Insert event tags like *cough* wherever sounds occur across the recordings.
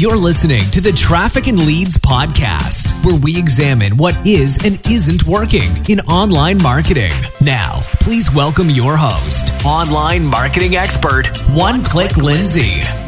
You're listening to the Traffic and Leads podcast, where we examine what is and isn't working in online marketing. Now, please welcome your host, online marketing expert, One Click Lindsay.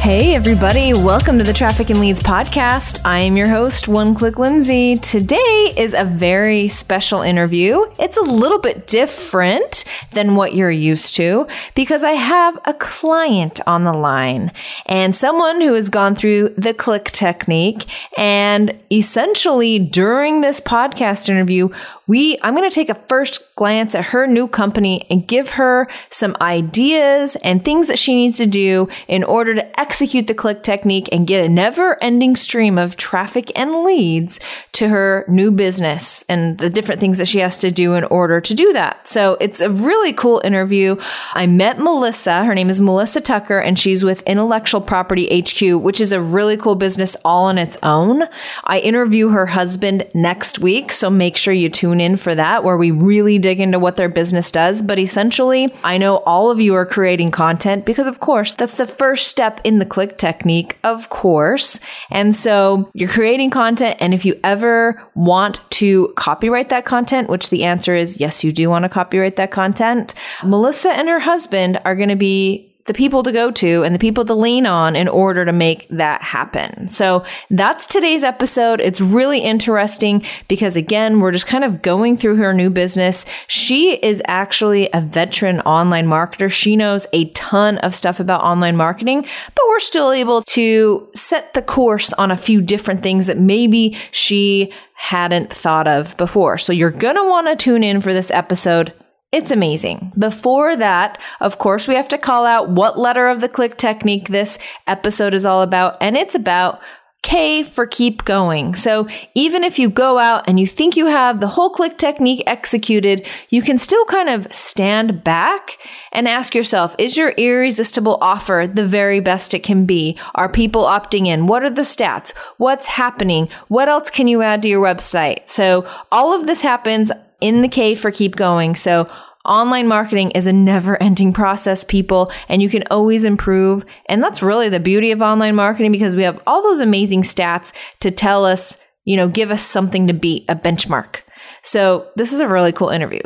Hey, everybody, welcome to the Traffic and Leads podcast. I am your host, One Click Lindsay. Today is a very special interview. It's a little bit different than what you're used to because I have a client on the line and someone who has gone through the click technique. And essentially, during this podcast interview, we I'm going to take a first glance at her new company and give her some ideas and things that she needs to do in order to execute the click technique and get a never-ending stream of traffic and leads to her new business and the different things that she has to do in order to do that. So, it's a really cool interview. I met Melissa, her name is Melissa Tucker and she's with Intellectual Property HQ, which is a really cool business all on its own. I interview her husband next week, so make sure you tune in for that, where we really dig into what their business does. But essentially, I know all of you are creating content because, of course, that's the first step in the click technique, of course. And so you're creating content. And if you ever want to copyright that content, which the answer is yes, you do want to copyright that content, Melissa and her husband are going to be the people to go to and the people to lean on in order to make that happen. So that's today's episode. It's really interesting because again, we're just kind of going through her new business. She is actually a veteran online marketer. She knows a ton of stuff about online marketing, but we're still able to set the course on a few different things that maybe she hadn't thought of before. So you're going to want to tune in for this episode. It's amazing. Before that, of course, we have to call out what letter of the click technique this episode is all about. And it's about K for keep going. So even if you go out and you think you have the whole click technique executed, you can still kind of stand back and ask yourself, is your irresistible offer the very best it can be? Are people opting in? What are the stats? What's happening? What else can you add to your website? So all of this happens in the K for keep going. So online marketing is a never ending process, people, and you can always improve. And that's really the beauty of online marketing because we have all those amazing stats to tell us, you know, give us something to beat a benchmark. So this is a really cool interview.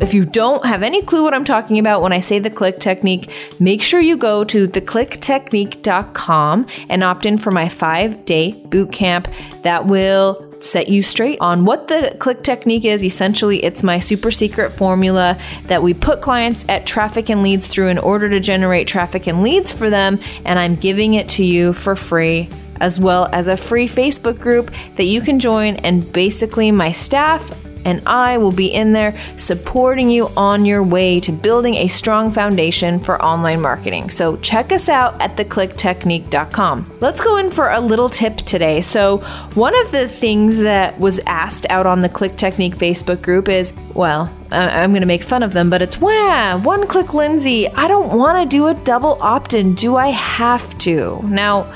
If you don't have any clue what I'm talking about when I say the click technique, make sure you go to theclicktechnique.com and opt in for my five day boot camp that will set you straight on what the click technique is. Essentially, it's my super secret formula that we put clients at traffic and leads through in order to generate traffic and leads for them. And I'm giving it to you for free as well as a free Facebook group that you can join. And basically, my staff and I will be in there supporting you on your way to building a strong foundation for online marketing. So check us out at theclicktechnique.com. Let's go in for a little tip today. So, one of the things that was asked out on the Click Technique Facebook group is, well, I'm going to make fun of them, but it's wow, one click Lindsay. I don't want to do a double opt in. Do I have to? Now,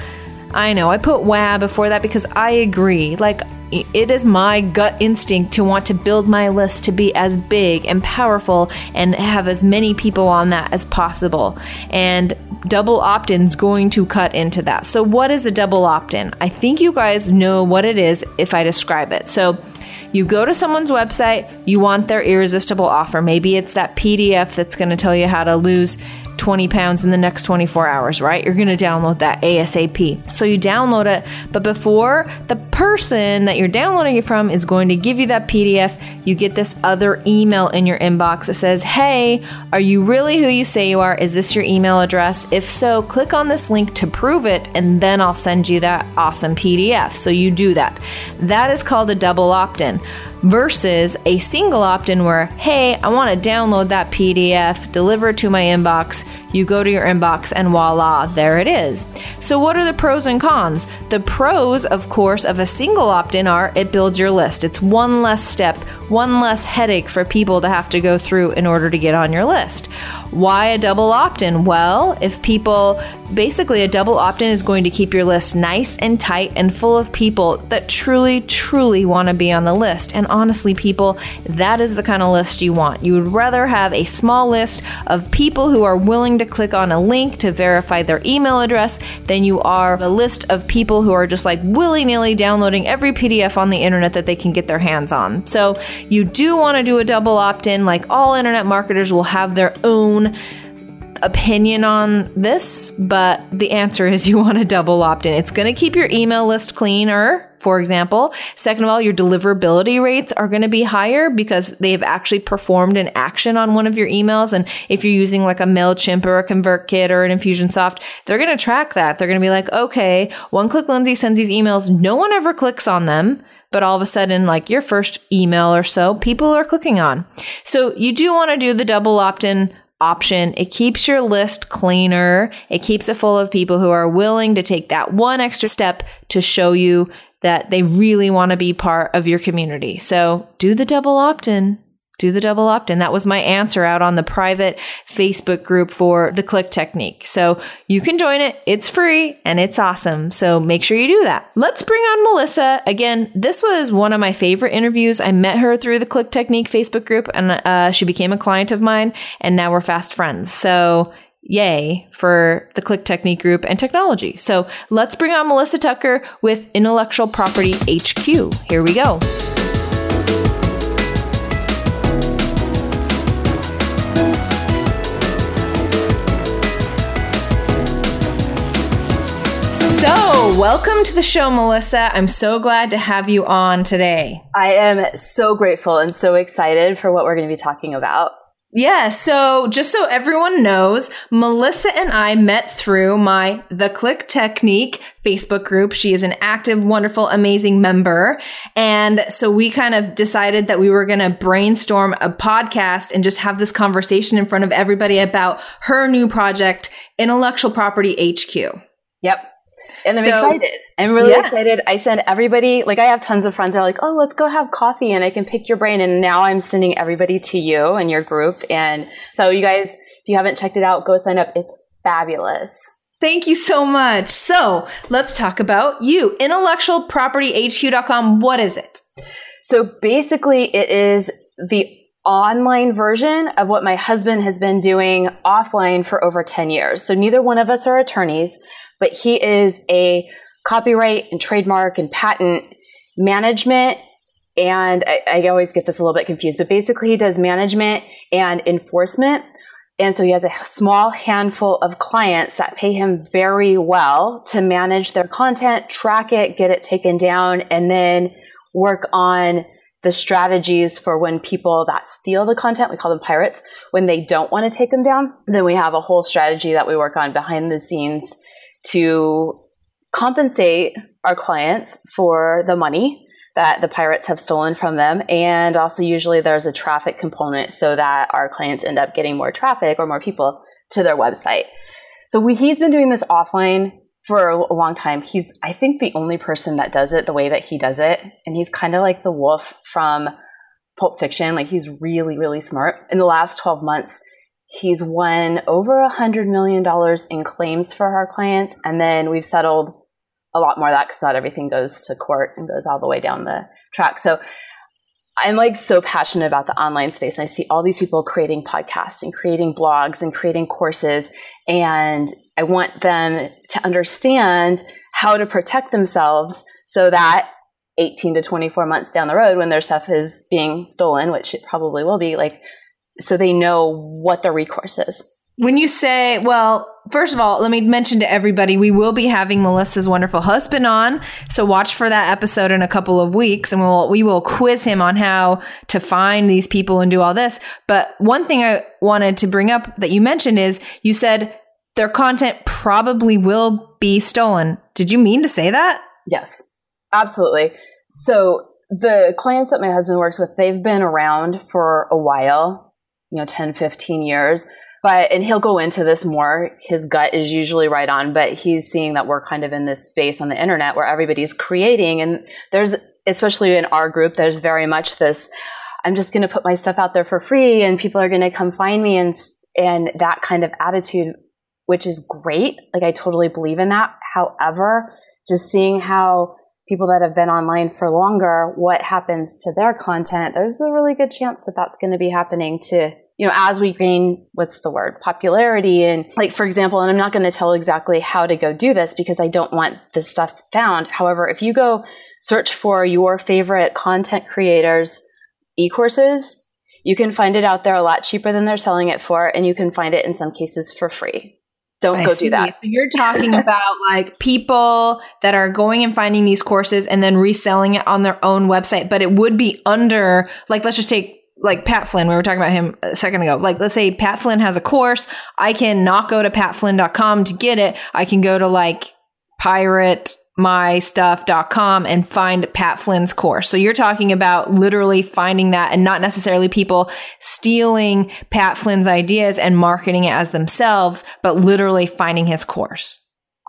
I know I put WA before that because I agree. Like, it is my gut instinct to want to build my list to be as big and powerful and have as many people on that as possible. And double opt in is going to cut into that. So, what is a double opt in? I think you guys know what it is if I describe it. So, you go to someone's website, you want their irresistible offer. Maybe it's that PDF that's going to tell you how to lose 20 pounds in the next 24 hours, right? You're going to download that ASAP. So you download it, but before the person that you're downloading it from is going to give you that PDF, you get this other email in your inbox that says, Hey, are you really who you say you are? Is this your email address? If so, click on this link to prove it, and then I'll send you that awesome PDF. So you do that. That is called a double opt in versus a single opt in where, hey, I want to download that PDF, deliver it to my inbox. You go to your inbox and voila, there it is. So, what are the pros and cons? The pros, of course, of a single opt in are it builds your list. It's one less step, one less headache for people to have to go through in order to get on your list. Why a double opt in? Well, if people basically a double opt in is going to keep your list nice and tight and full of people that truly, truly want to be on the list. And honestly, people, that is the kind of list you want. You would rather have a small list of people who are willing to click on a link to verify their email address than you are a list of people who are just like willy nilly downloading every PDF on the internet that they can get their hands on. So you do want to do a double opt in, like all internet marketers will have their own opinion on this, but the answer is you want to double opt in. It's going to keep your email list cleaner, for example. Second of all, your deliverability rates are going to be higher because they've actually performed an action on one of your emails. And if you're using like a MailChimp or a ConvertKit or an Infusionsoft, they're going to track that. They're going to be like, okay, one click Lindsay sends these emails. No one ever clicks on them but all of a sudden, like your first email or so, people are clicking on. So you do want to do the double opt in option. It keeps your list cleaner. It keeps it full of people who are willing to take that one extra step to show you that they really want to be part of your community. So do the double opt in do the double opt in. That was my answer out on the private Facebook group for the click technique. So you can join it. It's free and it's awesome. So make sure you do that. Let's bring on Melissa. Again, this was one of my favorite interviews. I met her through the click technique Facebook group and uh, she became a client of mine and now we're fast friends. So yay for the click technique group and technology. So let's bring on Melissa Tucker with intellectual property HQ. Here we go. Welcome to the show, Melissa. I'm so glad to have you on today. I am so grateful and so excited for what we're going to be talking about. Yeah, so just so everyone knows, Melissa and I met through my The Click Technique Facebook group. She is an active, wonderful, amazing member. And so we kind of decided that we were going to brainstorm a podcast and just have this conversation in front of everybody about her new project, Intellectual Property HQ. Yep and I'm so, excited. I'm really yes. excited. I send everybody, like I have tons of friends that are like, oh, let's go have coffee and I can pick your brain. And now I'm sending everybody to you and your group. And so you guys, if you haven't checked it out, go sign up. It's fabulous. Thank you so much. So let's talk about you. Intellectual Property Intellectualpropertyhq.com. What is it? So basically it is the online version of what my husband has been doing offline for over 10 years. So neither one of us are attorneys, but he is a copyright and trademark and patent management. And I, I always get this a little bit confused, but basically he does management and enforcement. And so he has a small handful of clients that pay him very well to manage their content, track it, get it taken down, and then work on the strategies for when people that steal the content, we call them pirates, when they don't want to take them down, then we have a whole strategy that we work on behind the scenes to compensate our clients for the money that the pirates have stolen from them. And also, usually, there's a traffic component so that our clients end up getting more traffic or more people to their website. So we, he's been doing this offline for a long time. He's, I think, the only person that does it the way that he does it. And he's kind of like the wolf from Pulp Fiction. Like, he's really, really smart. In the last 12 months, He's won over a hundred million dollars in claims for our clients, and then we've settled a lot more of that because not everything goes to court and goes all the way down the track. So I'm like so passionate about the online space. I see all these people creating podcasts and creating blogs and creating courses. And I want them to understand how to protect themselves so that 18 to 24 months down the road when their stuff is being stolen, which it probably will be, like so they know what the recourse is. When you say, well, first of all, let me mention to everybody, we will be having Melissa's wonderful husband on. So watch for that episode in a couple of weeks and we'll, we will quiz him on how to find these people and do all this. But one thing I wanted to bring up that you mentioned is you said their content probably will be stolen. Did you mean to say that? Yes, absolutely. So the clients that my husband works with, they've been around for a while you know 10 15 years but and he'll go into this more his gut is usually right on but he's seeing that we're kind of in this space on the internet where everybody's creating and there's especially in our group there's very much this i'm just going to put my stuff out there for free and people are going to come find me and and that kind of attitude, which is great. Like I totally believe in that. However, just seeing how people that have been online for longer, what happens to their content, there's a really good chance that that's going to be happening to you know, as we gain, what's the word, popularity. And like, for example, and I'm not going to tell exactly how to go do this because I don't want this stuff found. However, if you go search for your favorite content creators e-courses, you can find it out there a lot cheaper than they're selling it for. And you can find it in some cases for free. Don't I go see. do that. So you're talking *laughs* about like people that are going and finding these courses and then reselling it on their own website, but it would be under like let's just take like Pat Flynn, we were talking about him a second ago. Like, let's say Pat Flynn has a course. I can not go to patflynn.com to get it. I can go to like pirate mystuff.com and find Pat Flynn's course. So you're talking about literally finding that and not necessarily people stealing Pat Flynn's ideas and marketing it as themselves, but literally finding his course.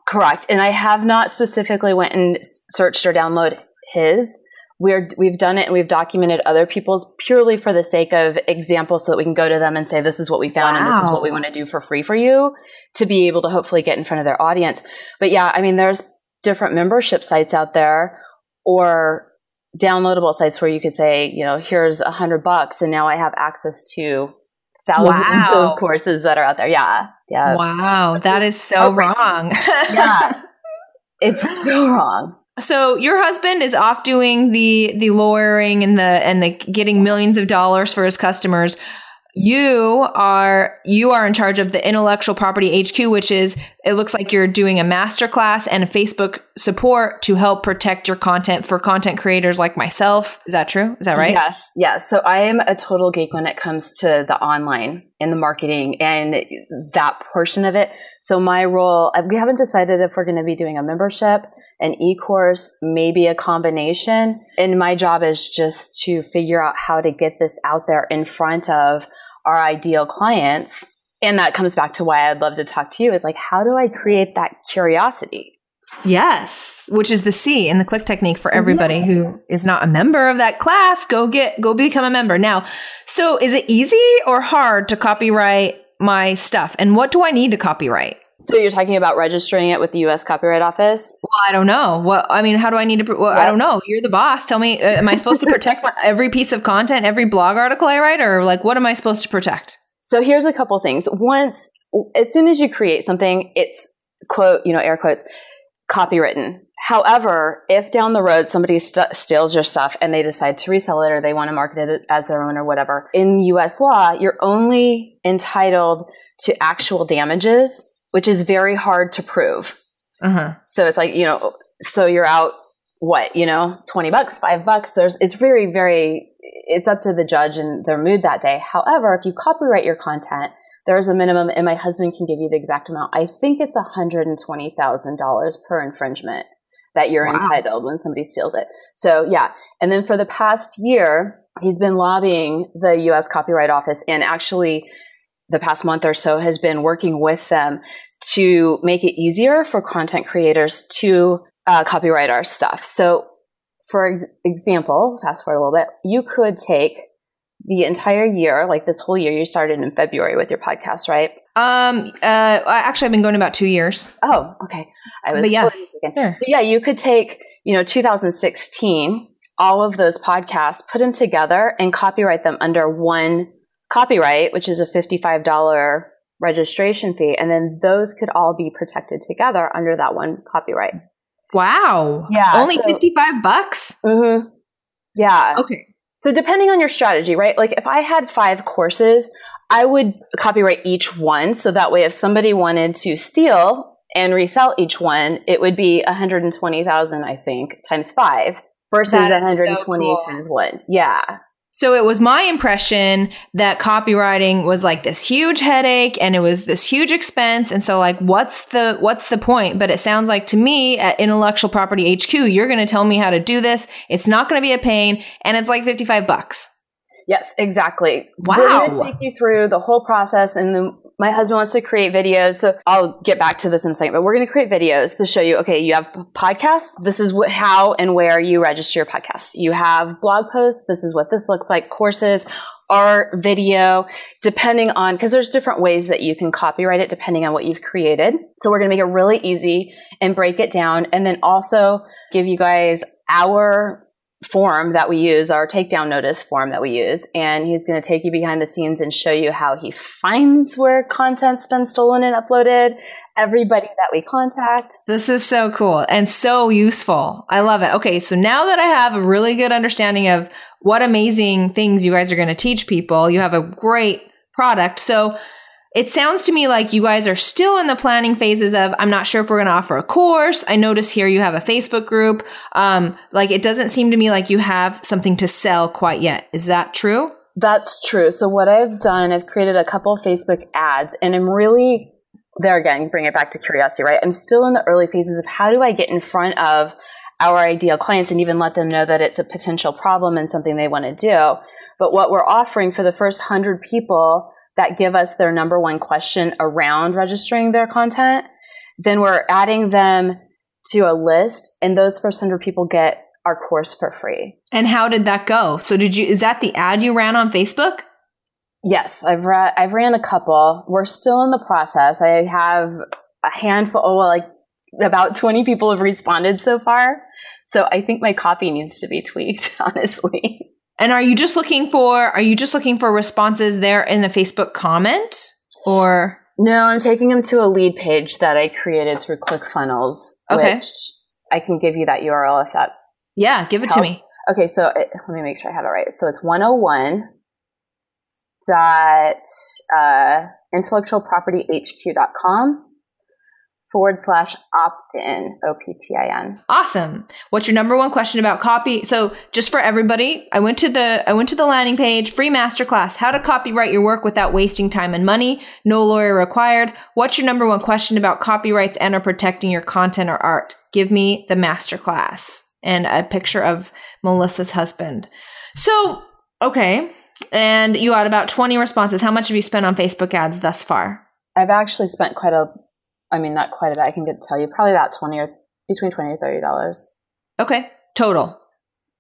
Correct. And I have not specifically went and searched or download his we're we've done it and we've documented other people's purely for the sake of example so that we can go to them and say this is what we found wow. and this is what we want to do for free for you to be able to hopefully get in front of their audience. But yeah i mean there's different membership sites out there or downloadable sites where you could say you know here's a hundred bucks and now i have access to thousands wow. of courses that are out there. Yeah. Yeah. Wow. That is so wrong. *laughs* Yeah. It's so wrong so your husband is off doing the the lawyering and the and the getting millions of dollars for his customers you are you are in charge of the intellectual property HQ, which is it looks like you're doing a masterclass and a Facebook support to help protect your content for content creators like myself. Is that true? Is that right? Yes, yes. So I am a total geek when it comes to the online and the marketing and that portion of it. So my role, uh, we haven't decided if we're going to be doing a membership, an e-course, maybe a combination. And my job is just to figure out how to get this out there in front of our ideal clients. And that comes back to why I'd love to talk to you is like, how do I create that curiosity? Yes, which is the C in the click technique for everybody who is not a member of that class. Go get, go become a member. Now, so is it easy or hard to copyright my stuff? And what do I need to copyright? So you're talking about registering it with the U.S. Copyright Office? Well, I don't know. What I mean, how do I need to? Well, yep. I don't know. You're the boss. Tell me, uh, am I supposed to *laughs* protect my, every piece of content, every blog article I write, or like what am I supposed to protect? So here's a couple things. Once, as soon as you create something, it's quote, you know, air quotes, copywritten. However, if down the road somebody st- steals your stuff and they decide to resell it or they want to market it as their own or whatever, in US law, you're only entitled to actual damages which is very hard to prove. Uh-huh. So it's like, you know, so you're out what, you know, 20 bucks, five bucks. There's, it's very, very, it's up to the judge and their mood that day. However, if you copyright your content, there's a minimum and my husband can give you the exact amount. I think it's $120,000 per infringement that you're wow. entitled when somebody steals it. So yeah. And then for the past year, he's been lobbying the US Copyright Office and actually the past month or so has been working with them to make it easier for content creators to uh, copyright our stuff. So, for example, fast forward a little bit, you could take the entire year, like this whole year, you started in February with your podcast, right? Um, uh, actually, I've been going about two years. Oh, okay. I was, but yes, sure. so yeah, you could take, you know, 2016, all of those podcasts, put them together and copyright them under one copyright, which is a $55 registration fee. And then those could all be protected together under that one copyright. Wow. Yeah. Only so, 55 bucks? Mm-hmm. Yeah. Okay. So depending on your strategy, right? Like if I had five courses, I would copyright each one. So that way, if somebody wanted to steal and resell each one, it would be 120,000, I think, times five versus 120 so cool. times one. Yeah. So it was my impression that copyrighting was like this huge headache and it was this huge expense. And so like, what's the, what's the point? But it sounds like to me at intellectual property HQ, you're going to tell me how to do this. It's not going to be a pain and it's like 55 bucks. Yes, exactly. Wow. We're going to take you through the whole process and then my husband wants to create videos. So I'll get back to this in a second, but we're going to create videos to show you, okay, you have podcasts. This is what, how and where you register your podcast. You have blog posts. This is what this looks like. Courses, art, video, depending on, cause there's different ways that you can copyright it depending on what you've created. So we're going to make it really easy and break it down and then also give you guys our form that we use, our takedown notice form that we use. And he's going to take you behind the scenes and show you how he finds where content's been stolen and uploaded, everybody that we contact. This is so cool and so useful. I love it. Okay, so now that I have a really good understanding of what amazing things you guys are going to teach people, you have a great product. So it sounds to me like you guys are still in the planning phases of I'm not sure if we're going to offer a course. I notice here you have a Facebook group. Um, like it doesn't seem to me like you have something to sell quite yet. Is that true? That's true. So what I've done, I've created a couple Facebook ads and I'm really there again, bring it back to curiosity, right? I'm still in the early phases of how do I get in front of our ideal clients and even let them know that it's a potential problem and something they want to do. But what we're offering for the first hundred people that give us their number one question around registering their content, then we're adding them to a list and those first 100 people get our course for free. And how did that go? So did you is that the ad you ran on Facebook? Yes, I've ra- I've ran a couple. We're still in the process. I have a handful, oh, well, like about 20 people have responded so far. So I think my copy needs to be tweaked, *laughs* honestly. And are you just looking for are you just looking for responses there in the Facebook comment or No, I'm taking them to a lead page that I created through ClickFunnels, Okay. which I can give you that URL if that. Yeah, give it to me. Okay, so it, let me make sure I have it right. So it's 101 dot uh, intellectualpropertyhq.com forward slash opt-in, O-P-T-I-N. Awesome. What's your number one question about copy? So just for everybody, I went to the I went to the landing page, free masterclass, how to copyright your work without wasting time and money, no lawyer required. What's your number one question about copyrights and or protecting your content or art? Give me the masterclass and a picture of Melissa's husband. So, okay. And you had about 20 responses. How much have you spent on Facebook ads thus far? I've actually spent quite a, I mean, not quite a bit. I can get, tell you probably about 20 or between 20 or $30. Okay. Total.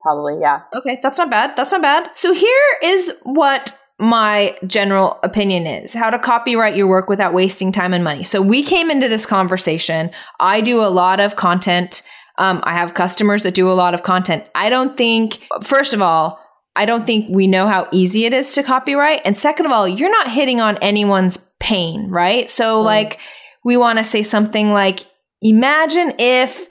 Probably, yeah. Okay, that's not bad. That's not bad. So here is what my general opinion is how to copyright your work without wasting time and money. So we came into this conversation. I do a lot of content. Um, I have customers that do a lot of content. I don't think, first of all, I don't think we know how easy it is to copyright. And second of all, you're not hitting on anyone's pain, right? So like we want to say something like, imagine if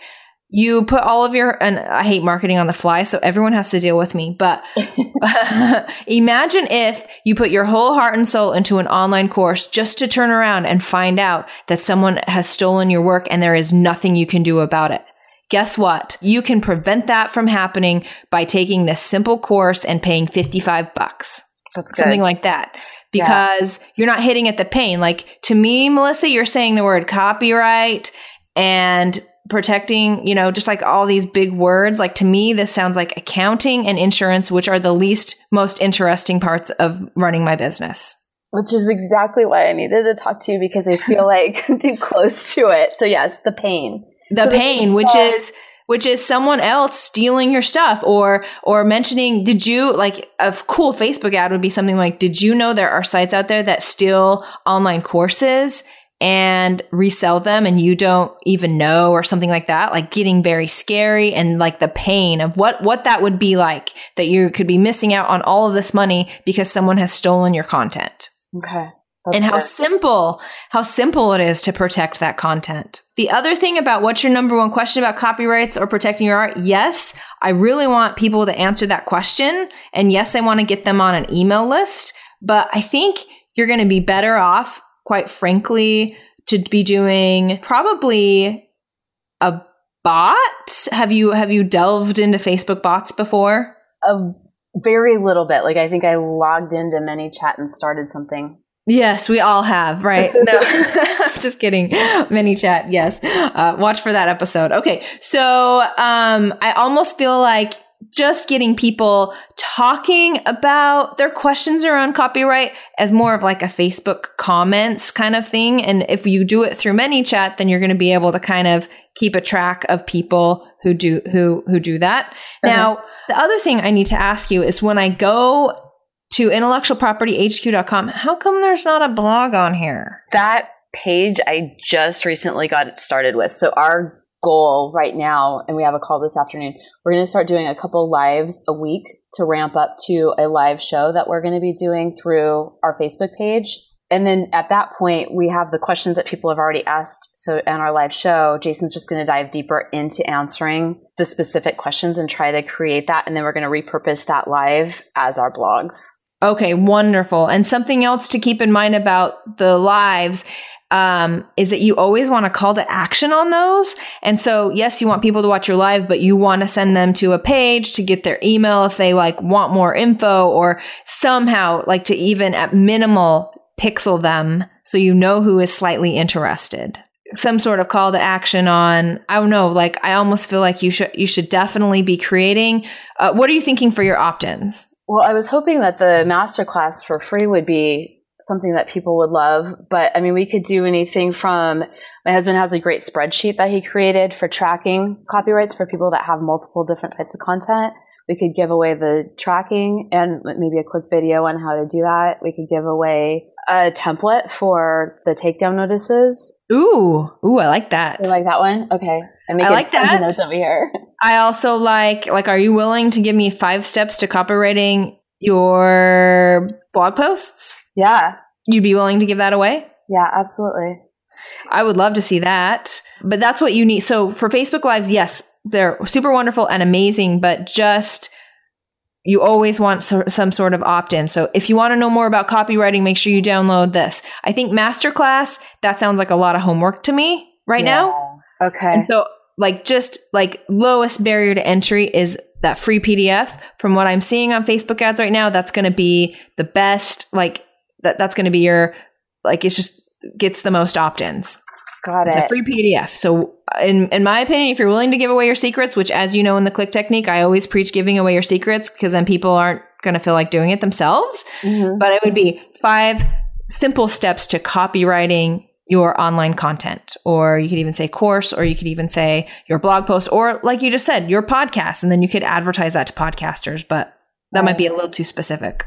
you put all of your and I hate marketing on the fly, so everyone has to deal with me. But *laughs* *laughs* imagine if you put your whole heart and soul into an online course just to turn around and find out that someone has stolen your work and there is nothing you can do about it. Guess what? You can prevent that from happening by taking this simple course and paying 55 bucks That's good. something like that because you're not hitting at the pain. Like to me, Melissa, you're saying the word copyright and protecting, you know, just like all these big words. Like to me, this sounds like accounting and insurance, which are the least most interesting parts of running my business. Which is exactly why I needed to talk to you because I feel like I'm *laughs* too close to it. So yes, the pain. The So pain, which is which is someone else stealing your stuff or or mentioning did you like a cool facebook ad would be something like did you know there are sites out there that steal online courses and resell them and you don't even know or something like that like getting very scary and like the pain of what what that would be like that you could be missing out on all of this money because someone has stolen your content Okay. And how simple how simple it is to protect that content. The other thing about what's your number one question about copyrights or protecting your art? Yes, I really want people to answer that question and yes, I want to get them on an email list, but I think you're going to be better off quite frankly to be doing probably a bot. Have you have you delved into Facebook bots before? a very little bit. Like I think I logged into ManyChat and started something. Yes, we all have, right? *laughs* No, I'm *laughs* just kidding. ManyChat, yes. Uh, watch for that episode. Okay, so um, I almost feel like just getting people talking about their questions around copyright as more of like a Facebook comments kind of thing. And if you do it through ManyChat, then you're going to be able to kind of keep a track of people who do who who do that. Okay. Now, the other thing I need to ask you is when I go to intellectualpropertyhq.com, how come there's not a blog on here? That page I just recently got it started with. So our goal right now, and we have a call this afternoon, we're going to start doing a couple lives a week to ramp up to a live show that we're going to be doing through our Facebook page. And then at that point, we have the questions that people have already asked. So in our live show, Jason's just going to dive deeper into answering the specific questions and try to create that. And then we're going to repurpose that live as our blogs. Okay, wonderful. And something else to keep in mind about the lives um, is that you always want to call to action on those. And so, yes, you want people to watch your live, but you want to send them to a page to get their email if they like want more info or somehow like to even at minimal pixel them so you know who is slightly interested. Some sort of call to action on, I don't know, like I almost feel like you should, you should definitely be creating. Uh, what are you thinking for your opt-ins? Well, I was hoping that the masterclass for free would be something that people would love. But I mean, we could do anything from my husband has a great spreadsheet that he created for tracking copyrights for people that have multiple different types of content. We could give away the tracking and maybe a quick video on how to do that. We could give away a template for the takedown notices. Ooh, ooh, I like that. You like that one? Okay. I'm I like that. Notes over here. *laughs* I also like like. Are you willing to give me five steps to copyrighting your blog posts? Yeah. You'd be willing to give that away? Yeah, absolutely. I would love to see that. But that's what you need. So for Facebook Lives, yes, they're super wonderful and amazing, but just you always want some sort of opt in. So if you want to know more about copyrighting, make sure you download this. I think Masterclass, that sounds like a lot of homework to me right yeah. now. Okay. And so, like, just like lowest barrier to entry is that free PDF. From what I'm seeing on Facebook ads right now, that's going to be the best. Like that, that's going to be your like it's just gets the most opt-ins. Got it. it's it. a free PDF. So, in in my opinion, if you're willing to give away your secrets, which as you know in the click technique, I always preach giving away your secrets because then people aren't going to feel like doing it themselves. Mm-hmm. But it would be five simple steps to copyrighting your online content, or you could even say course, or you could even say your blog post, or like you just said, your podcast, and then you could advertise that to podcasters. But that right. might be a little too specific.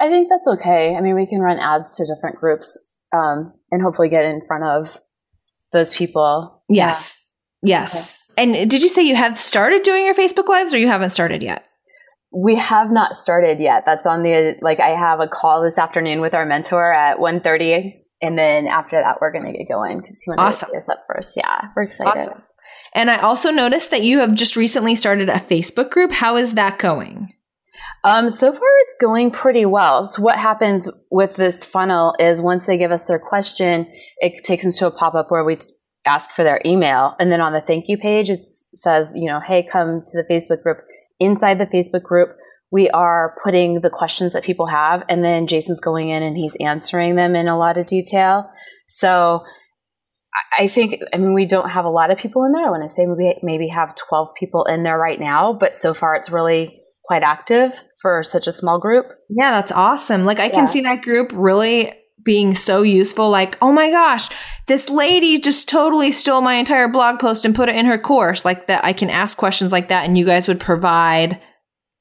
I think that's okay. I mean, we can run ads to different groups um, and hopefully get in front of those people. Yes. Yeah. Yes. Okay. And did you say you have started doing your Facebook lives or you haven't started yet? We have not started yet. That's on the like I have a call this afternoon with our mentor at 1:30 and then after that we're going to get going cuz he wanted awesome. to us up first. Yeah, we're excited. Awesome. And I also noticed that you have just recently started a Facebook group. How is that going? Um, so far, it's going pretty well. So, what happens with this funnel is once they give us their question, it takes them to a pop up where we ask for their email. And then on the thank you page, it says, you know, hey, come to the Facebook group. Inside the Facebook group, we are putting the questions that people have, and then Jason's going in and he's answering them in a lot of detail. So, I think, I mean, we don't have a lot of people in there. I want to say maybe, maybe have 12 people in there right now, but so far it's really quite active for such a small group. Yeah, that's awesome. Like I can see that group really being so useful. Like, oh my gosh, this lady just totally stole my entire blog post and put it in her course. Like that, I can ask questions like that, and you guys would provide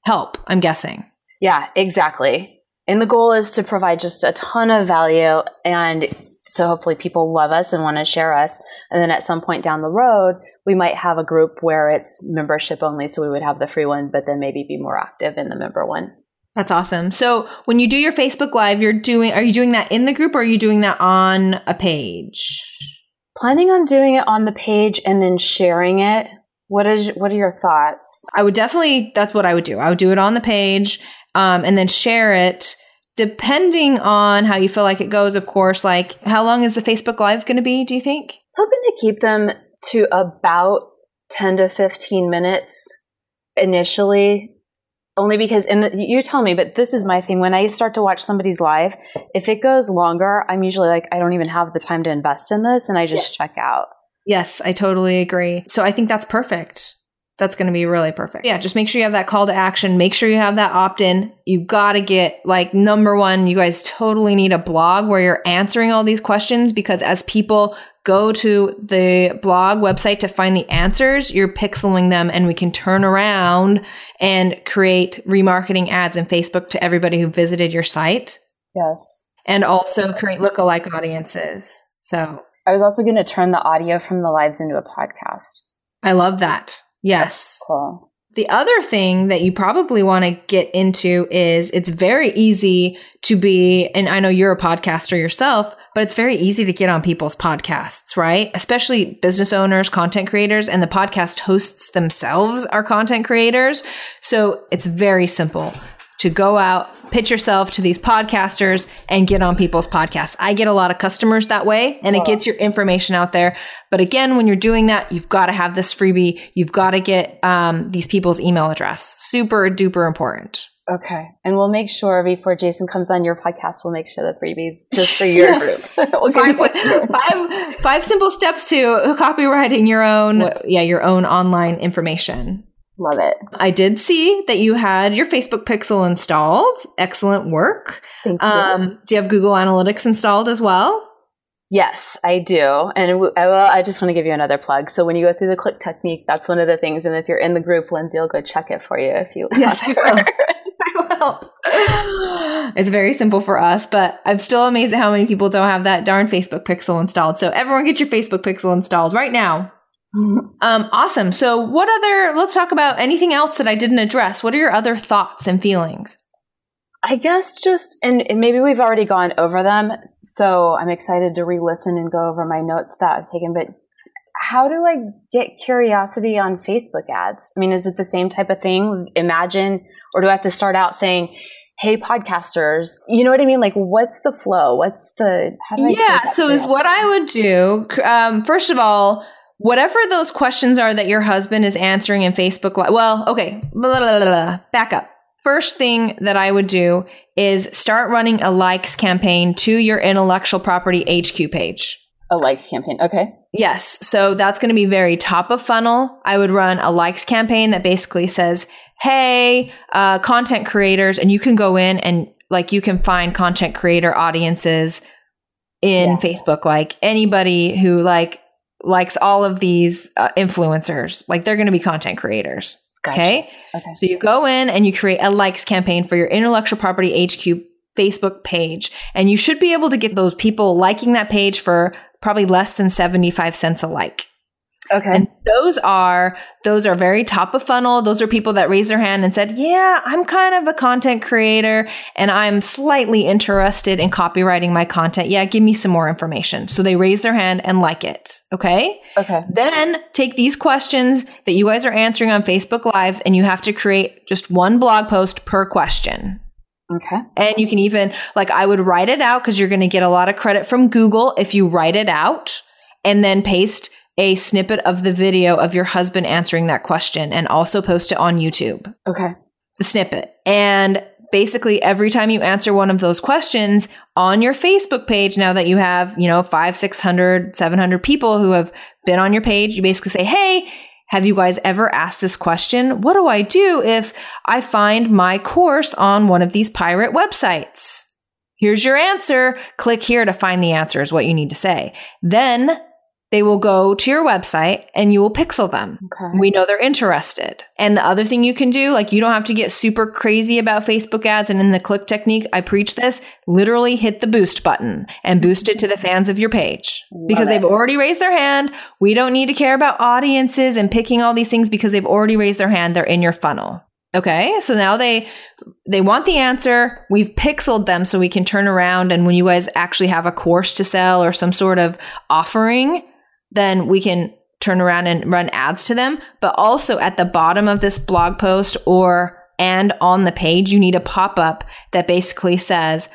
help. I'm guessing. Yeah, exactly. And the goal is to provide just a ton of value and so hopefully people love us and want to share us. And then at some point down the road, we might have a group where it's membership only. So we would have the free one, but then maybe be more active in the member one. That's awesome. So when you do your Facebook live, you're doing, are you doing that in the group or are you doing that on a page? Planning on doing it on the page and then sharing it. What is, what are your thoughts? I would definitely, that's what I would do. I would do it on the page, um, and then share it depending on how you feel like it goes, of course, like how long is the Facebook Live going to be, do you think? I was hoping to keep them to about 10 to 15 minutes initially. Only because, and you tell me, but this is my thing. When I start to watch somebody's live, if it goes longer, I'm usually like, I don't even have the time to invest in this, and I just yes. check out. Yes, I totally agree. So I think that's perfect. That's going to be really perfect. Yeah, just make sure you have that call to action. Make sure you have that opt in. You got to get like number one, you guys totally need a blog where you're answering all these questions because as people go to the blog website to find the answers, you're pixeling them and we can turn around and create remarketing ads in Facebook to everybody who visited your site. Yes. And also create lookalike audiences. So I was also going to turn the audio from the lives into a podcast. I love that. Yes. Cool. The other thing that you probably want to get into is it's very easy to be, and I know you're a podcaster yourself, but it's very easy to get on people's podcasts, right? Especially business owners, content creators, and the podcast hosts themselves are content creators. So it's very simple to go out, pitch yourself to these podcasters and get on people's podcasts. I get a lot of customers that way and it gets your information out there. But again, when you're doing that, you've got to have this freebie. You've got to get um, these people's email address. Super duper important. Okay. And we'll make sure before Jason comes on your podcast, we'll make sure the freebies just for your Yes. group. *laughs* *laughs* we'll give five, you- five, five simple steps to copyrighting your own, yeah, your own online information. Love it. I did see that you had your Facebook Pixel installed. Excellent work. Thank you. Um, do you have Google Analytics installed as well? Yes, I do. And I will, I just want to give you another plug. So when you go through the click technique, that's one of the things. And if you're in the group, Lindsay will go check it for you if you *laughs* Yes, I will. I *gasps* will. It's very simple for us, but I'm still amazed at how many people don't have that darn Facebook Pixel installed. So everyone get your Facebook Pixel installed right now. Um, awesome. So what other, let's talk about anything else that I didn't address. What are your other thoughts and feelings? I guess just, and, and maybe we've already gone over them. So I'm excited to re listen and go over my notes that I've taken. But how do I get curiosity on Facebook ads? I mean, is it the same type of thing? Imagine, or do I have to start out saying, Hey, podcasters, you know what I mean? Like, what's the flow? What's the, how do I yeah so is what i would do um, first of all whatever those questions are that your husband is answering in facebook Li- well okay blah, blah, blah, blah. back up first thing that i would do is start running a likes campaign to your intellectual property hq page A likes campaign. Okay. Yes. So that's going to be very top of funnel. I would run a likes campaign that basically says, Hey, uh, content creators, and you can go in and like you can find content creator audiences in Yeah. Facebook, like anybody who like likes all of these uh, influencers, like they're going to be content creators. Gotcha. Okay. Okay. So you go in and you create a likes campaign for your intellectual property HQ Facebook page. And you should be able to get those people liking that page for probably less than 75 cents a like. Okay. And those are those are very top of funnel. Those are people that raised their hand and said, "Yeah, I'm kind of a content creator and I'm slightly interested in copyrighting my content. Yeah, give me some more information." So they raise their hand and like it. Okay? okay. Then take these questions that you guys are answering on Facebook Lives and you have to create just one blog post per question. Okay. And you can even, like, I would write it out because you're going to get a lot of credit from Google if you write it out and then paste a snippet of the video of your husband answering that question and also post it on YouTube, Okay. the snippet. And basically, every time you answer one of those questions on your Facebook page, now that you have, you know, five, 600, 700 people who have been on your page, you basically say, Hey, have you guys ever asked this question? What do I do if I find my course on one of these pirate websites? Here's your answer. Click here to find the answer is what you need to say. Then they will go to your website and you will pixel them. Okay. We know they're interested. And the other thing you can do, like you don't have to get super crazy about Facebook ads and in the click technique, I preach this, literally hit the boost button and boost it to the fans of your page because it. they've already raised their hand. We don't need to care about audiences and picking all these things because they've already raised their hand. They're in your funnel. Okay. So now they, they want the answer. We've pixeled them so we can turn around. And when you guys actually have a course to sell or some sort of offering, then we can turn around and run ads to them. But also at the bottom of this blog post or and on the page, you need a pop up that basically says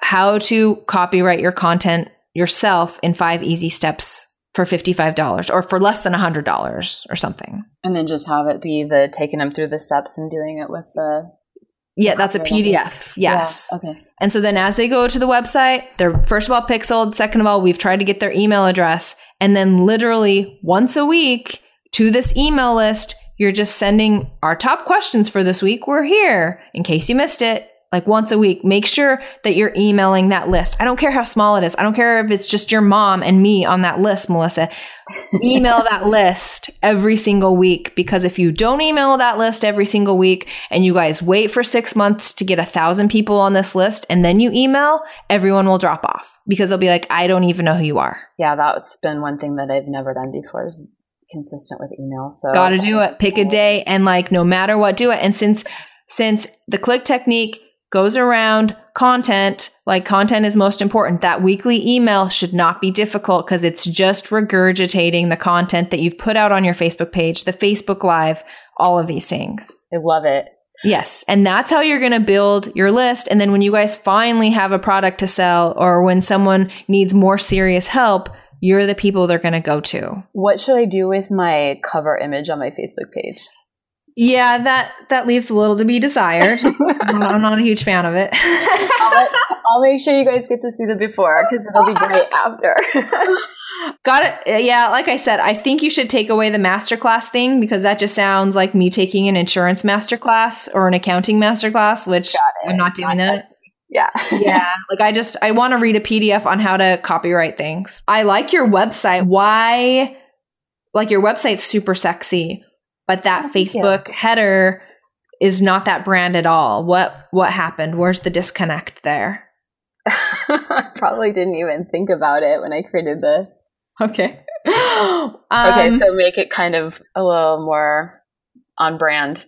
how to copyright your content yourself in five easy steps for $55 or for less than $100 or something. And then just have it be the taking them through the steps and doing it with the. Yeah, that's a PDF. Yes. Yeah, okay. And so then as they go to the website, they're first of all pixeled. Second of all, we've tried to get their email address. And then literally once a week to this email list, you're just sending our top questions for this week. We're here in case you missed it like once a week. Make sure that you're emailing that list. I don't care how small it is. I don't care if it's just your mom and me on that list, Melissa. email that list every single week because if you don't email that list every single week and you guys wait for six months to get a thousand people on this list and then you email, everyone will drop off because they'll be like, I don't even know who you are. Yeah, that's been one thing that I've never done before is consistent with email. So gotta do it. Pick a day and like no matter what, do it. And since since the click technique goes around content, like content is most important. That weekly email should not be difficult because it's just regurgitating the content that you've put out on your Facebook page, the Facebook Live, all of these things. I love it. Yes. And that's how you're going to build your list. And then when you guys finally have a product to sell or when someone needs more serious help, you're the people they're going to go to. What should I do with my cover image on my Facebook page? Yeah, that that leaves a little to be desired. *laughs* I'm not a huge fan of it. I'll, I'll, make sure you guys get to see the before because it'll be great after. *laughs* Got it. Uh, yeah, like I said, I think you should take away the masterclass thing because that just sounds like me taking an insurance masterclass or an accounting masterclass, which I'm not doing that. Yeah. *laughs* yeah. Like I just I want to read a PDF on how to copyright things. I like your website. Why like your website's super sexy but that oh, Facebook header is not that brand at all. What what happened? Where's the disconnect there? *laughs* I probably didn't even think about it when I created the. *laughs* *gasps* Okay. um, okay, so make it kind of a little more on brand.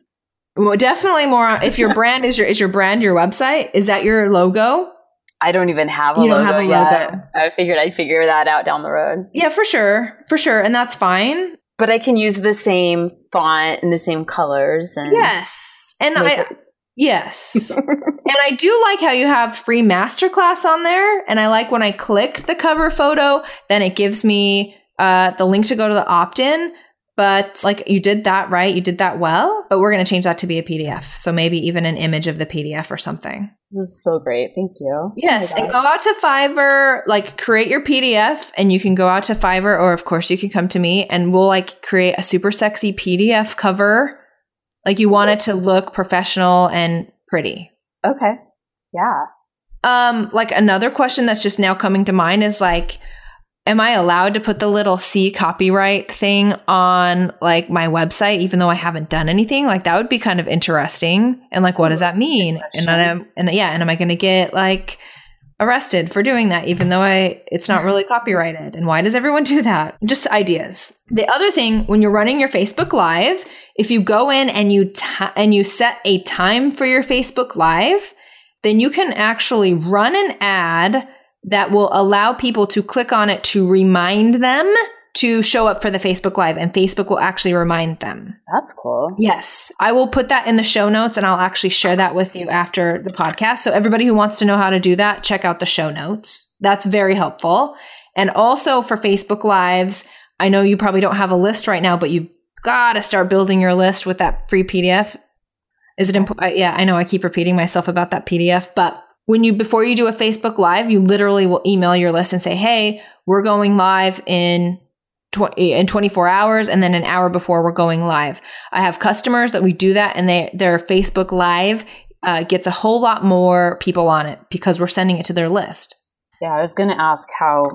Well, definitely more. If your *laughs* brand is your is your brand your website, is that your logo? I don't even have a logo. you don't have a logo. I figured I'd figure that out down the road. Yeah, for sure, for sure, and that's fine but I can use the same font and the same colors and yes, and I it- yes, *laughs* and I do like how you have free masterclass on there, and I like when I click the cover photo, then it gives me uh, the link to go to the opt in. But like you did that right, you did that well. But we're going to change that to be a PDF, so maybe even an image of the PDF or something. This is so great. Thank you. Yes. Oh and go out to Fiverr, like create your PDF and you can go out to Fiverr or of course you can come to me and we'll like create a super sexy PDF cover. Like you want it to look professional and pretty. Okay. Yeah. Um, like another question that's just now coming to mind is like, am I allowed to put the little C copyright thing on like my website, even though I haven't done anything? Like that would be kind of interesting. And like, what does that mean? And then and yeah, and am I going to get like arrested for doing that, even though I it's not really copyrighted? And why does everyone do that? Just ideas. The other thing, when you're running your Facebook Live, if you go in and you t- and you set a time for your Facebook Live, then you can actually run an ad that will allow people to click on it to remind them to show up for the Facebook Live and Facebook will actually remind them. That's cool. Yes. I will put that in the show notes and I'll actually share that with you after the podcast. So everybody who wants to know how to do that, check out the show notes. That's very helpful. And also for Facebook Lives, I know you probably don't have a list right now, but you've got to start building your list with that free PDF. Is it important? Uh, yeah, I know I keep repeating myself about that PDF, but when you before you do a Facebook live, you literally will email your list and say, "Hey, we're going live in tw- in 24 hours and then an hour before we're going live." I have customers that we do that and they their Facebook live uh, gets a whole lot more people on it because we're sending it to their list. Yeah, I was going to ask how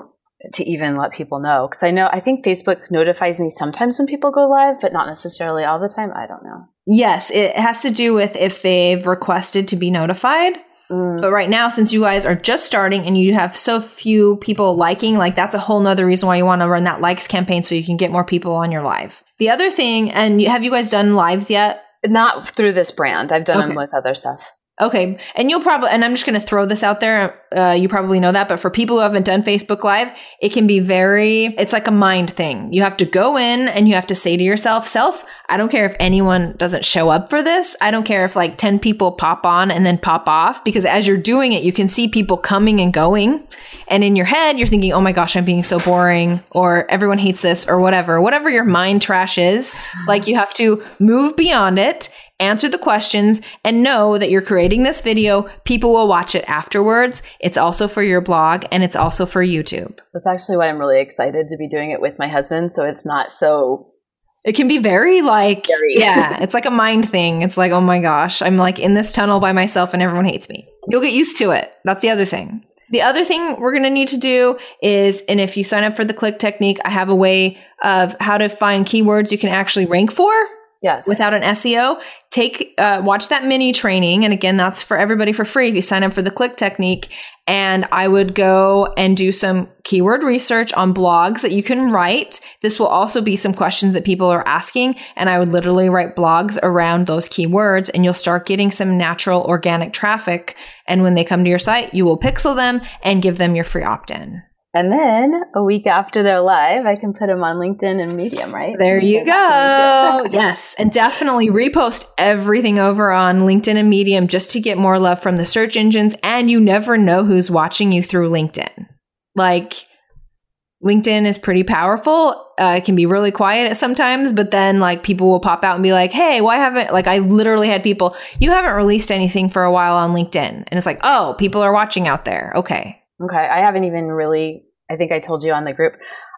to even let people know because I know I think Facebook notifies me sometimes when people go live, but not necessarily all the time. I don't know. Yes, it has to do with if they've requested to be notified. Mm. But right now, since you guys are just starting and you have so few people liking, like that's a whole nother reason why you want to run that likes campaign so you can get more people on your live. The other thing, and have you guys done lives yet? Not through this brand. I've done okay. them with other stuff. Okay. And you'll probably, and I'm just going to throw this out there. Uh, you probably know that, but for people who haven't done Facebook Live, it can be very, it's like a mind thing. You have to go in and you have to say to yourself, self, I don't care if anyone doesn't show up for this. I don't care if like 10 people pop on and then pop off because as you're doing it, you can see people coming and going. And in your head, you're thinking, oh my gosh, I'm being so boring or everyone hates this or whatever, whatever your mind trash is. Like you have to move beyond it answer the questions, and know that you're creating this video. People will watch it afterwards. It's also for your blog and it's also for YouTube. That's actually why I'm really excited to be doing it with my husband. So it's not so It can be very like, Scary. yeah, it's like a mind thing. It's like, oh my gosh, I'm like in this tunnel by myself and everyone hates me. You'll get used to it. That's the other thing. The other thing we're going to need to do is, and if you sign up for the click technique, I have a way of how to find keywords you can actually rank for Yes. without an SEO. Take, uh, watch that mini training. And again, that's for everybody for free if you sign up for the click technique. And I would go and do some keyword research on blogs that you can write. This will also be some questions that people are asking. And I would literally write blogs around those keywords and you'll start getting some natural organic traffic. And when they come to your site, you will pixel them and give them your free opt in. And then a week after they're live, I can put them on LinkedIn and Medium, right? There you go. *laughs* yes. And definitely repost everything over on LinkedIn and Medium just to get more love from the search engines. And you never know who's watching you through LinkedIn. Like, LinkedIn is pretty powerful. Uh, it can be really quiet at sometimes, but then like people will pop out and be like, "Hey, why haven't like I literally had people, you haven't released anything for a while on LinkedIn." And it's like, "Oh, people are watching out there." Okay. Okay. I haven't even really, I think I told you on the group,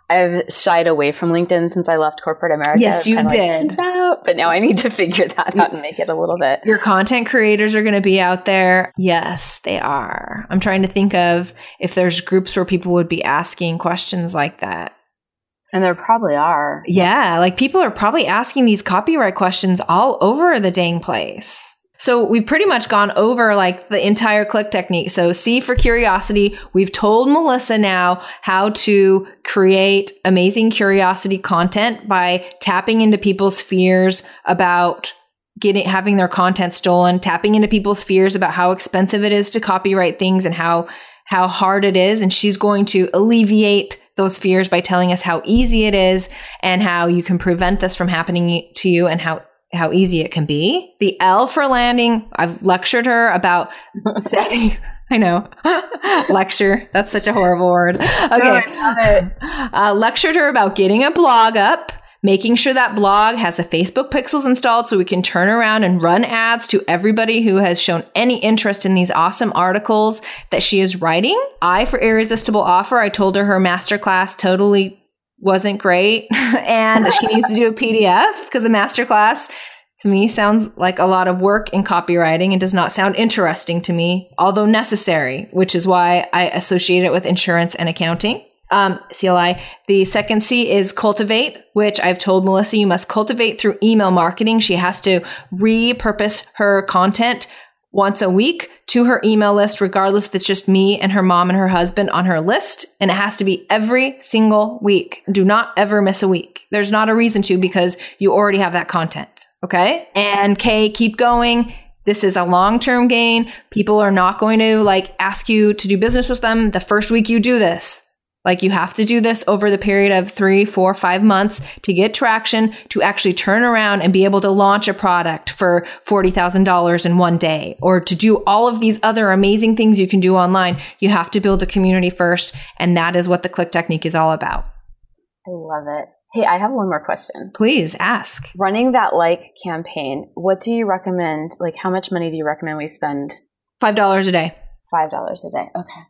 I've shied away from LinkedIn since I left corporate America. Yes, you Kinda did. "Peace out. But now I need to figure that out and make it a little bit. Your content creators are going to be out there. Yes, they are. I'm trying to think of if there's groups where people would be asking questions like that. And there probably are. Yeah, like people are probably asking these copyright questions all over the dang place. So we've pretty much gone over like the entire click technique. So C for curiosity. We've told Melissa now how to create amazing curiosity content by tapping into people's fears about getting having their content stolen, tapping into people's fears about how expensive it is to copyright things and how how hard it is and she's going to alleviate those fears by telling us how easy it is and how you can prevent this from happening to you and how how easy it can be. The L for landing, I've lectured her about *laughs* setting I know. *laughs* Lecture. That's such a horrible word. Okay. Uh, lectured her about getting a blog up, making sure that blog has the Facebook pixels installed so we can turn around and run ads to everybody who has shown any interest in these awesome articles that she is writing. I, for Irresistible Offer, I told her her masterclass totally wasn't great *laughs* and she needs to do a PDF because a masterclass to me sounds like a lot of work in copyrighting and does not sound interesting to me, although necessary, which is why I associate it with insurance and accounting. Um, CLI. The second C is cultivate, which I've told Melissa you must cultivate through email marketing. She has to repurpose her content once a week to her email list, regardless if it's just me and her mom and her husband on her list. And it has to be every single week. Do not ever miss a week. There's not a reason to because you already have that content. Okay. And K, keep going. This is a long term gain. People are not going to like ask you to do business with them the first week you do this. Like you have to do this over the period of three, four, five months to get traction to actually turn around and be able to launch a product for $40,000 in one day or to do all of these other amazing things you can do online. You have to build a community first. And that is what the click technique is all about. I love it. Hey, I have one more question. Please ask. Running that like campaign, what do you recommend? Like, how much money do you recommend we spend? $5 a day. $5 a day. Okay.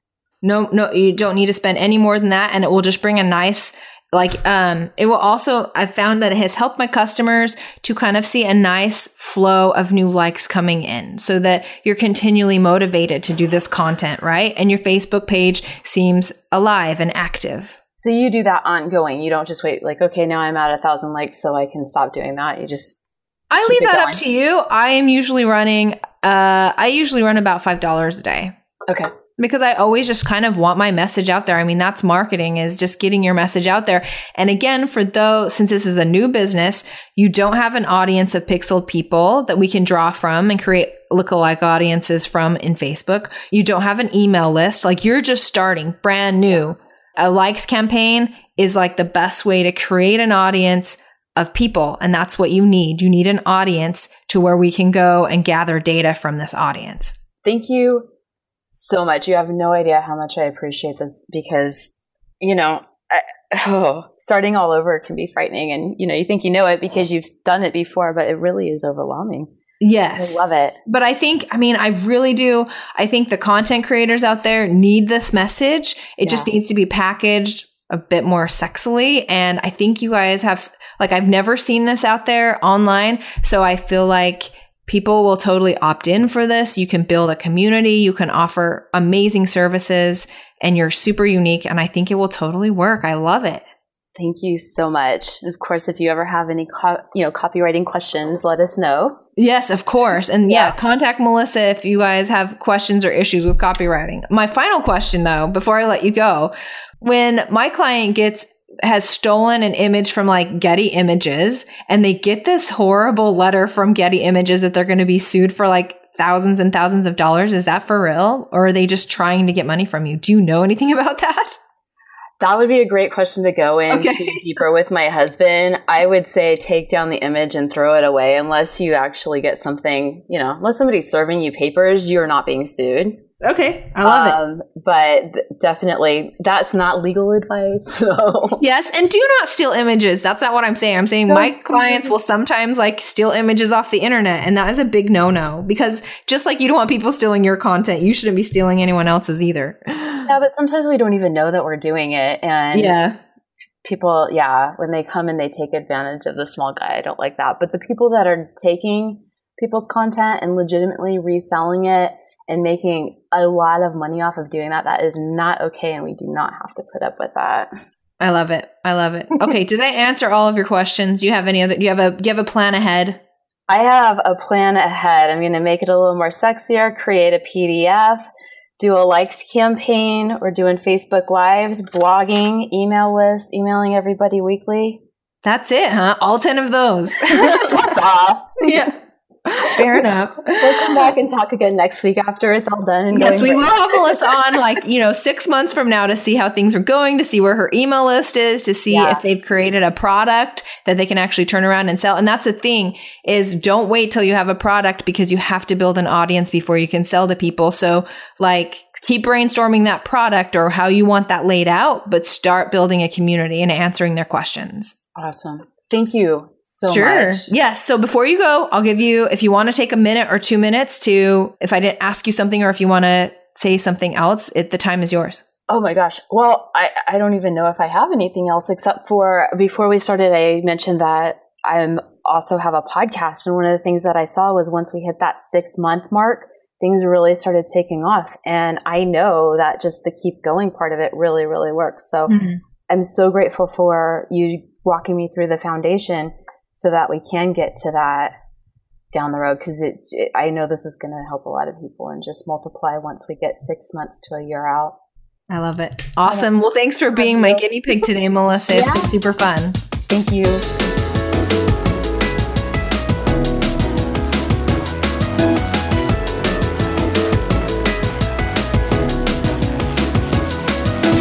No, no, you don't need to spend any more than that. And it will just bring a nice, like, um, it will also, I found that it has helped my customers to kind of see a nice flow of new likes coming in so that you're continually motivated to do this content, right? And your Facebook page seems alive and active. So you do that ongoing. You don't just wait, like, okay, now I'm at a thousand likes, so I can stop doing that. You just, I leave that going. up to you. I am usually running, uh, I usually run about $5 a day. okay. Because I always just kind of want my message out there. I mean, that's marketing is just getting your message out there. And again, for those, since this is a new business, you don't have an audience of pixeled people that we can draw from and create lookalike audiences from in Facebook. You don't have an email list. Like you're just starting brand new. A likes campaign is like the best way to create an audience of people. And that's what you need. You need an audience to where we can go and gather data from this audience. Thank you so much. You have no idea how much I appreciate this because, you know, I, *sighs* oh, starting all over can be frightening. And, you know, you think you know it because you've done it before, but it really is overwhelming. Yes. I love it. But I think, I mean, I really do. I think the content creators out there need this message. It just needs to be packaged a bit more sexily. And I think you guys have, like, I've never seen this out there online. So I feel like people will totally opt in for this. You can build a community, you can offer amazing services, and you're super unique. And I think it will totally work. I love it. Thank you so much. Of course, if you ever have any, co- you know, copyrighting questions, let us know. Yes, of course. And yeah. yeah, contact Melissa if you guys have questions or issues with copyrighting. My final question though, before I let you go, when my client gets has stolen an image from like Getty Images and they get this horrible letter from Getty Images that they're going to be sued for like thousands and thousands of dollars. Is that for real? Or are they just trying to get money from you? Do you know anything *laughs* about that? That would be a great question to go into okay. *laughs* deeper with my husband. I would say take down the image and throw it away unless you actually get something, you know, unless somebody's serving you papers, you're not being sued. Okay, I love um, it. But definitely, that's not legal advice. *laughs* So yes, and do not steal images. That's not what I'm saying. I'm saying Don't my clients will sometimes like steal images off the internet, and that is a big no-no because just like you don't want people stealing your content, you shouldn't be stealing anyone else's either. *sighs* Yeah, but sometimes we don't even know that we're doing it, and yeah. People, yeah, when they come and they take advantage of the small guy, I don't like that. But the people that are taking people's content and legitimately reselling it and making a lot of money off of doing that. That is not okay, and we do not have to put up with that. I love it. I love it. Okay, did I answer all of your questions? Do you have any other? Do you have a? Do you have a plan ahead? I have a plan ahead. I'm going to make it a little more sexier. Create a PDF. Do a likes campaign. We're doing Facebook Lives, blogging, email list, emailing everybody weekly. That's it, huh? All 10 of those. *laughs* That's all. *laughs* Yeah. Fair enough. We'll come back and talk again next week after it's all done. yes, we will have Melissa *laughs* on like, you know, six months from now to see how things are going, to see where her email list is, to see yeah. if they've created a product that they can actually turn around and sell. And that's the thing is don't wait till you have a product because you have to build an audience before you can sell to people. So like keep brainstorming that product or how you want that laid out, but start building a community and answering their questions. Awesome. Thank you so sure. much. Yes. So before you go, I'll give you, if you want to take a minute or two minutes to, if I didn't ask you something or if you want to say something else, it, the time is yours. Oh my gosh. Well, I, I don't even know if I have anything else except for before we started, I mentioned that I'm also have a podcast. And one of the things that I saw was once we hit that six month mark, things really started taking off. And I know that just the keep going part of it really, really works. So mm-hmm. I'm so grateful for you walking me through the foundation so that we can get to that down the road because it, it, I know this is going to help a lot of people and just multiply once we get six months to a year out. I love it. Awesome. Well, thanks for being my guinea pig today, Melissa. It's been super fun. Thank you.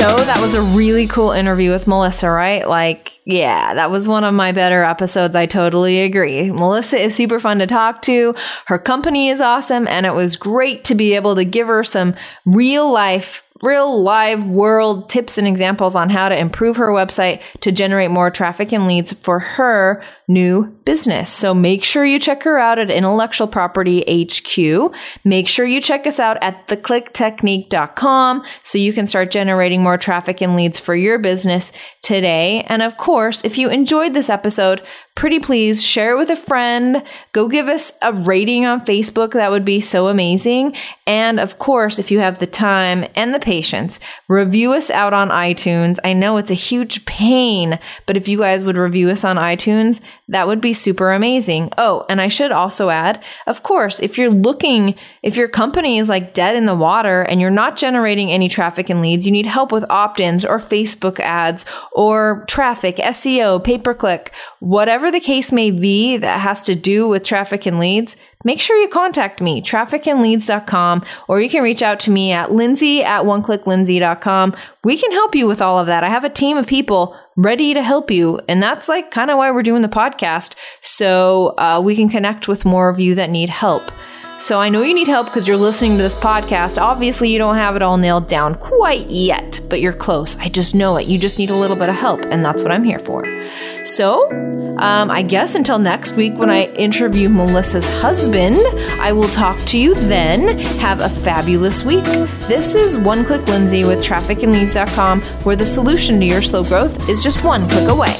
So that was a really cool interview with Melissa, right? Like, yeah, that was one of my better episodes. I totally agree. Melissa is super fun to talk to. Her company is awesome. And it was great to be able to give her some real life real live world tips and examples on how to improve her website to generate more traffic and leads for her new business. So make sure you check her out at Intellectual Property HQ. Make sure you check us out at theclicktechnique.com so you can start generating more traffic and leads for your business today. And of course, if you enjoyed this episode, pretty please share it with a friend. Go give us a rating on Facebook. That would be so amazing. And of course, if you have the time and the patience, review us out on iTunes. I know it's a huge pain, but if you guys would review us on iTunes, that would be super amazing. Oh, and I should also add, of course, if you're looking, if your company is like dead in the water and you're not generating any traffic and leads, you need help with opt-ins or Facebook ads or traffic, SEO, pay per click, whatever the case may be that has to do with traffic and leads, make sure you contact me, trafficandleads.com, or you can reach out to me at lindsay at oneclicklindsay.com. We can help you with all of that. I have a team of people ready to help you. And that's like kind of why we're doing the podcast. So uh, we can connect with more of you that need help. So I know you need help because you're listening to this podcast. Obviously, you don't have it all nailed down quite yet, but you're close. I just know it. You just need a little bit of help, and that's what I'm here for. So, um, I guess until next week when I interview Melissa's husband, I will talk to you then. Have a fabulous week. This is One Click Lindsay with trafficandleads.com, where the solution to your slow growth is just one click away.